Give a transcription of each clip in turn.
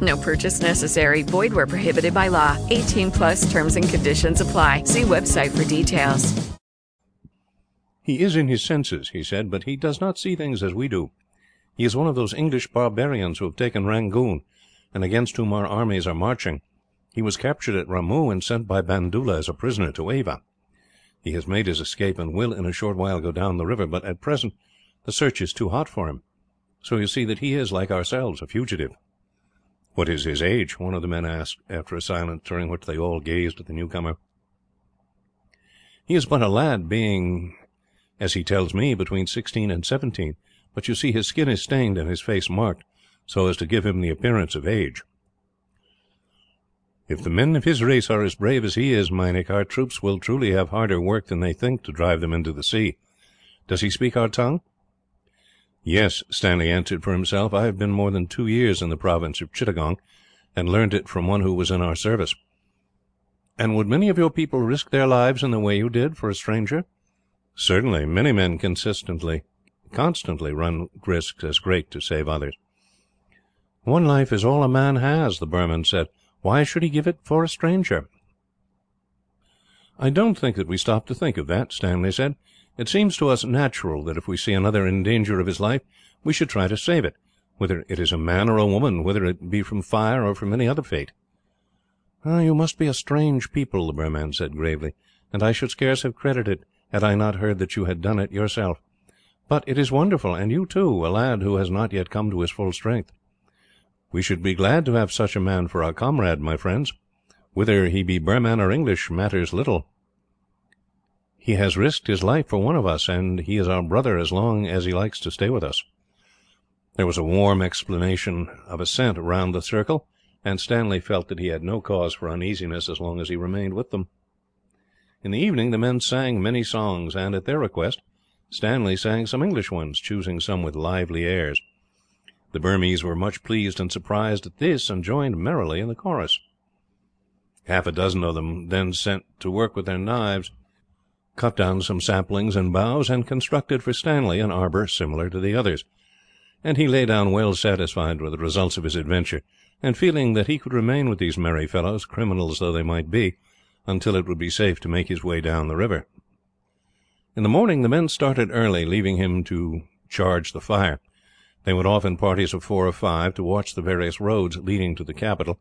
No purchase necessary. Void where prohibited by law. 18 plus terms and conditions apply. See website for details. He is in his senses, he said, but he does not see things as we do. He is one of those English barbarians who have taken Rangoon, and against whom our armies are marching. He was captured at Ramoo, and sent by Bandoola as a prisoner to Ava. He has made his escape, and will in a short while go down the river, but at present the search is too hot for him. So you see that he is, like ourselves, a fugitive." "What is his age?" one of the men asked, after a silence, during which they all gazed at the newcomer. "He is but a lad, being, as he tells me, between sixteen and seventeen; but you see his skin is stained and his face marked, so as to give him the appearance of age." "If the men of his race are as brave as he is, Meinik, our troops will truly have harder work than they think to drive them into the sea. Does he speak our tongue?" "Yes," Stanley answered for himself. "I have been more than two years in the province of Chittagong, and learned it from one who was in our service." "And would many of your people risk their lives in the way you did, for a stranger?" "Certainly. Many men constantly run risks as great to save others." "One life is all a man has," the Burman said. "Why should he give it for a stranger?" "I don't think that we stop to think of that," Stanley said. "It seems to us natural that if we see another in danger of his life, we should try to save it, whether it is a man or a woman, whether it be from fire or from any other fate." Ah, "You must be a strange people," the Burman said gravely, "and I should scarce have credited it, had I not heard that you had done it, yourself. But it is wonderful, and you, too, a lad who has not yet come to his full strength. We should be glad to have such a man for our comrade, my friends. Whether he be Burman or English matters little. He has risked his life for one of us, and he is our brother as long as he likes to stay with us." There was a warm exclamation of assent round the circle, and Stanley felt that he had no cause for uneasiness as long as he remained with them. In the evening the men sang many songs, and, at their request, Stanley sang some English ones, choosing some with lively airs. The Burmese were much pleased and surprised at this, and joined merrily in the chorus. Half a dozen of them then set to work with their knives, cut down some saplings and boughs, and constructed for Stanley an arbour similar to the others; and he lay down well satisfied with the results of his adventure, and feeling that he could remain with these merry fellows, criminals though they might be, until it would be safe to make his way down the river. In the morning the men started early, leaving him to charge the fire. They went off in parties of four or five, to watch the various roads leading to the capital;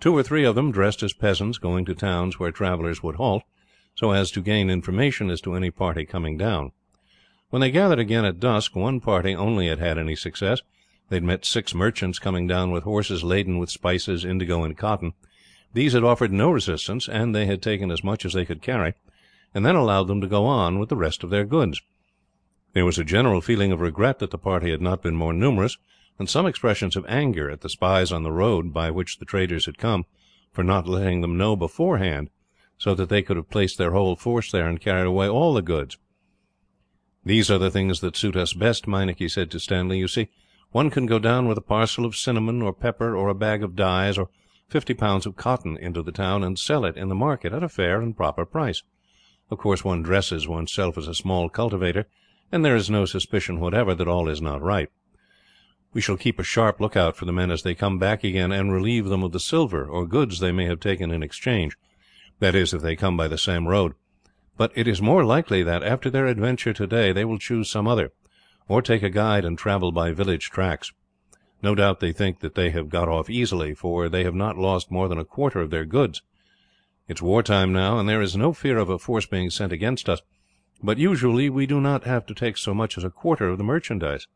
two or three of them, dressed as peasants, going to towns where travellers would halt, so as to gain information as to any party coming down. When they gathered again at dusk, one party only had had any success. They had met six merchants coming down with horses laden with spices, indigo, and cotton. These had offered no resistance, and they had taken as much as they could carry, and then allowed them to go on with the rest of their goods. There was a general feeling of regret that the party had not been more numerous, and some expressions of anger at the spies on the road by which the traders had come, for not letting them know beforehand, so that they could have placed their whole force there and carried away all the goods. "These are the things that suit us best," Meinik said to Stanley. "You see, one can go down with a parcel of cinnamon, or pepper, or a bag of dyes, or fifty pounds of cotton into the town, and sell it in the market at a fair and proper price. Of course, one dresses oneself as a small cultivator and there is no suspicion whatever that all is not right. We shall keep a sharp lookout for the men as they come back again, and relieve them of the silver or goods they may have taken in exchange that is, if they come by the same road; but it is more likely that, after their adventure today, they will choose some other, or take a guide and travel by village tracks. No doubt they think that they have got off easily, for they have not lost more than a quarter of their goods. It's war time now, and there is no fear of a force being sent against us, but usually we do not have to take so much as a quarter of the merchandise.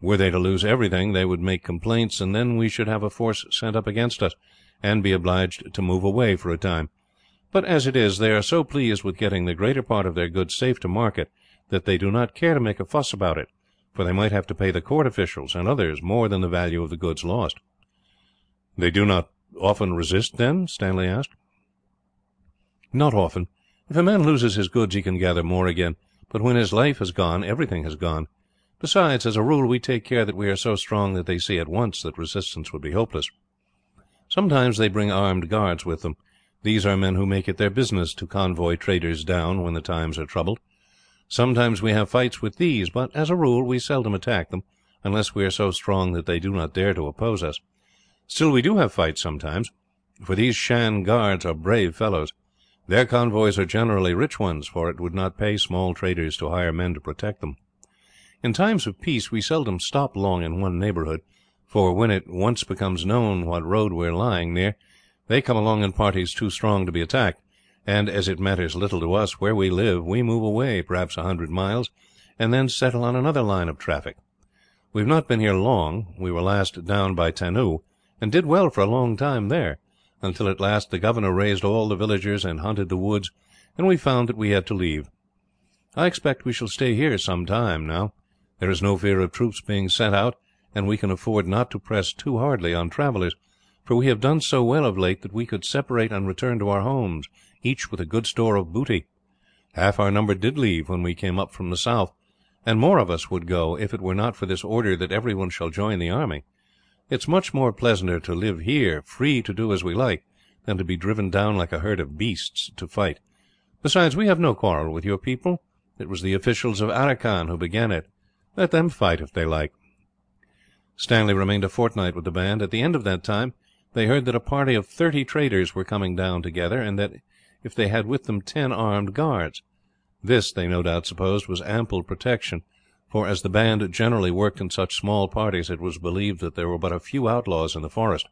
Were they to lose everything, they would make complaints, and then we should have a force sent up against us, and be obliged to move away for a time. But as it is, they are so pleased with getting the greater part of their goods safe to market that they do not care to make a fuss about it, for they might have to pay the court officials and others more than the value of the goods lost." "They do not often resist, then?" Stanley asked. "Not often. If a man loses his goods he can gather more again, but when his life has gone everything has gone. Besides, as a rule we take care that we are so strong that they see at once that resistance would be hopeless. Sometimes they bring armed guards with them. These are men who make it their business to convoy traders down when the times are troubled. Sometimes we have fights with these, but as a rule we seldom attack them, unless we are so strong that they do not dare to oppose us. Still we do have fights sometimes, for these Shan guards are brave fellows. Their convoys are generally rich ones, for it would not pay small traders to hire men to protect them. In times of peace we seldom stop long in one neighbourhood, for when it once becomes known what road we are lying near, they come along in parties too strong to be attacked, and as it matters little to us where we live, we move away, perhaps a hundred miles, and then settle on another line of traffic. We have not been here long. We were last down by Tannoo, and did well for a long time there, until at last the governor raised all the villagers and hunted the woods, and we found that we had to leave. I expect we shall stay here some time, now. There is no fear of troops being sent out, and we can afford not to press too hardly on travellers, for we have done so well of late that we could separate and return to our homes, each with a good store of booty. Half our number did leave when we came up from the south, and more of us would go, if it were not for this order that everyone shall join the army. It is much more pleasanter to live here, free to do as we like, than to be driven down like a herd of beasts to fight. Besides, we have no quarrel with your people. It was the officials of Aracan who began it. Let them fight if they like." Stanley remained a fortnight with the band. At the end of that time, they heard that a party of thirty traders were coming down together, and that if they had with them ten armed guards. This, they no doubt supposed, was ample protection, for as the band generally worked in such small parties, it was believed that there were but a few outlaws in the forest.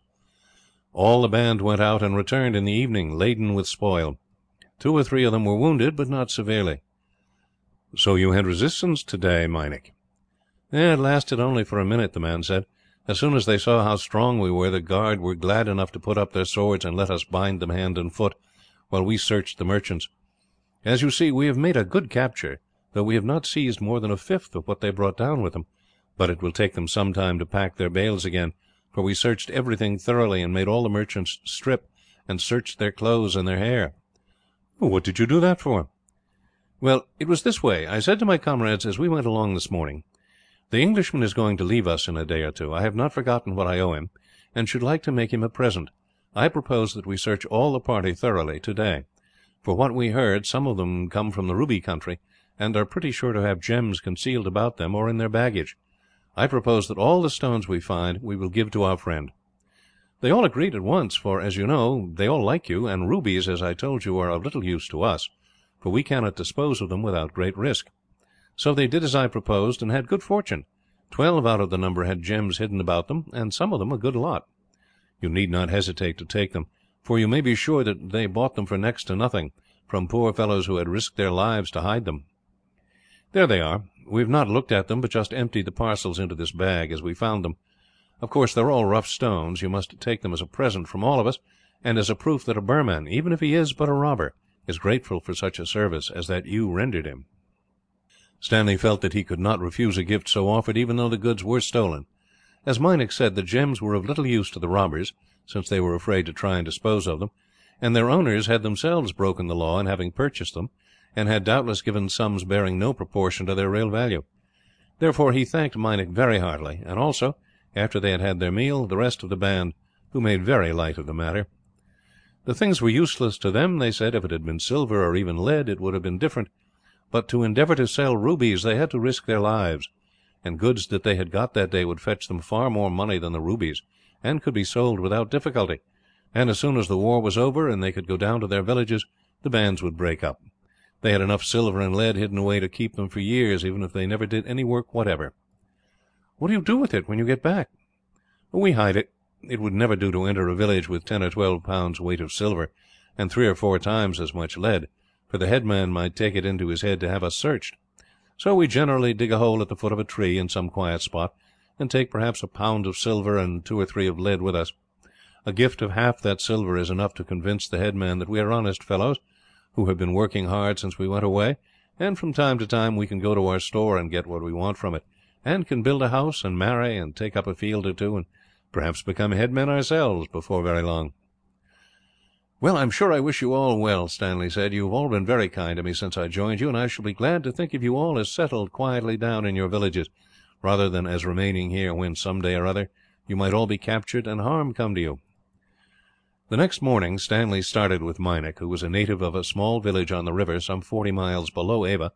All the band went out, and returned in the evening, laden with spoil. Two or three of them were wounded, but not severely. "So you had resistance today, Meinik?" "It lasted only for a minute," the man said. "As soon as they saw how strong we were, the guard were glad enough to put up their swords and let us bind them hand and foot, while we searched the merchants. As you see, we have made a good capture, though we have not seized more than a fifth of what they brought down with them; but it will take them some time to pack their bales again, for we searched everything thoroughly, and made all the merchants strip, and searched their clothes and their hair." Oh, "What did you do that for?" "Well, it was this way. I said to my comrades as we went along this morning: the Englishman is going to leave us in a day or two. I have not forgotten what I owe him, and should like to make him a present. I propose that we search all the party thoroughly, today. For what we heard, some of them come from the ruby country, and are pretty sure to have gems concealed about them, or in their baggage. I propose that all the stones we find we will give to our friend." They all agreed at once, for, as you know, they all like you; and rubies, as I told you, are of little use to us, for we cannot dispose of them without great risk. So they did as I proposed, and had good fortune. Twelve out of the number had gems hidden about them, and some of them a good lot. You need not hesitate to take them, for you may be sure that they bought them for next to nothing, from poor fellows who had risked their lives to hide them. "There they are. We have not looked at them, but just emptied the parcels into this bag, as we found them. Of course, they are all rough stones. You must take them as a present from all of us, and as a proof that a Burman, even if he is but a robber, is grateful for such a service as that you rendered him." Stanley felt that he could not refuse a gift so offered, even though the goods were stolen. As Meinik said, the gems were of little use to the robbers, since they were afraid to try and dispose of them, and their owners had themselves broken the law in having purchased them, and had doubtless given sums bearing no proportion to their real value. Therefore he thanked Meinik very heartily, and also, after they had had their meal, the rest of the band, who made very light of the matter. The things were useless to them, they said. If it had been silver, or even lead, it would have been different but to endeavour to sell rubies they had to risk their lives, and goods that they had got that day would fetch them far more money than the rubies, and could be sold without difficulty; and as soon as the war was over, and they could go down to their villages, the bands would break up. They had enough silver and lead hidden away to keep them for years, even if they never did any work whatever. "What do you do with it, when you get back?" "We hide it. It would never do to enter a village with ten or twelve pounds weight of silver, and three or four times as much lead, for the headman might take it into his head to have us searched. So we generally dig a hole at the foot of a tree, in some quiet spot, and take perhaps a pound of silver and two or three of lead with us. A gift of half that silver is enough to convince the headman that we are honest fellows, who have been working hard since we went away, and from time to time we can go to our store and get what we want from it, and can build a house, and marry, and take up a field or two, and perhaps become headmen ourselves before very long." "Well, I am sure I wish you all well," Stanley said. "You have all been very kind to me since I joined you, and I shall be glad to think of you all as settled quietly down in your villages, rather than as remaining here when, some day or other, you might all be captured and harm come to you." The next morning Stanley started with Meinik, who was a native of a small village on the river, some forty miles below Ava.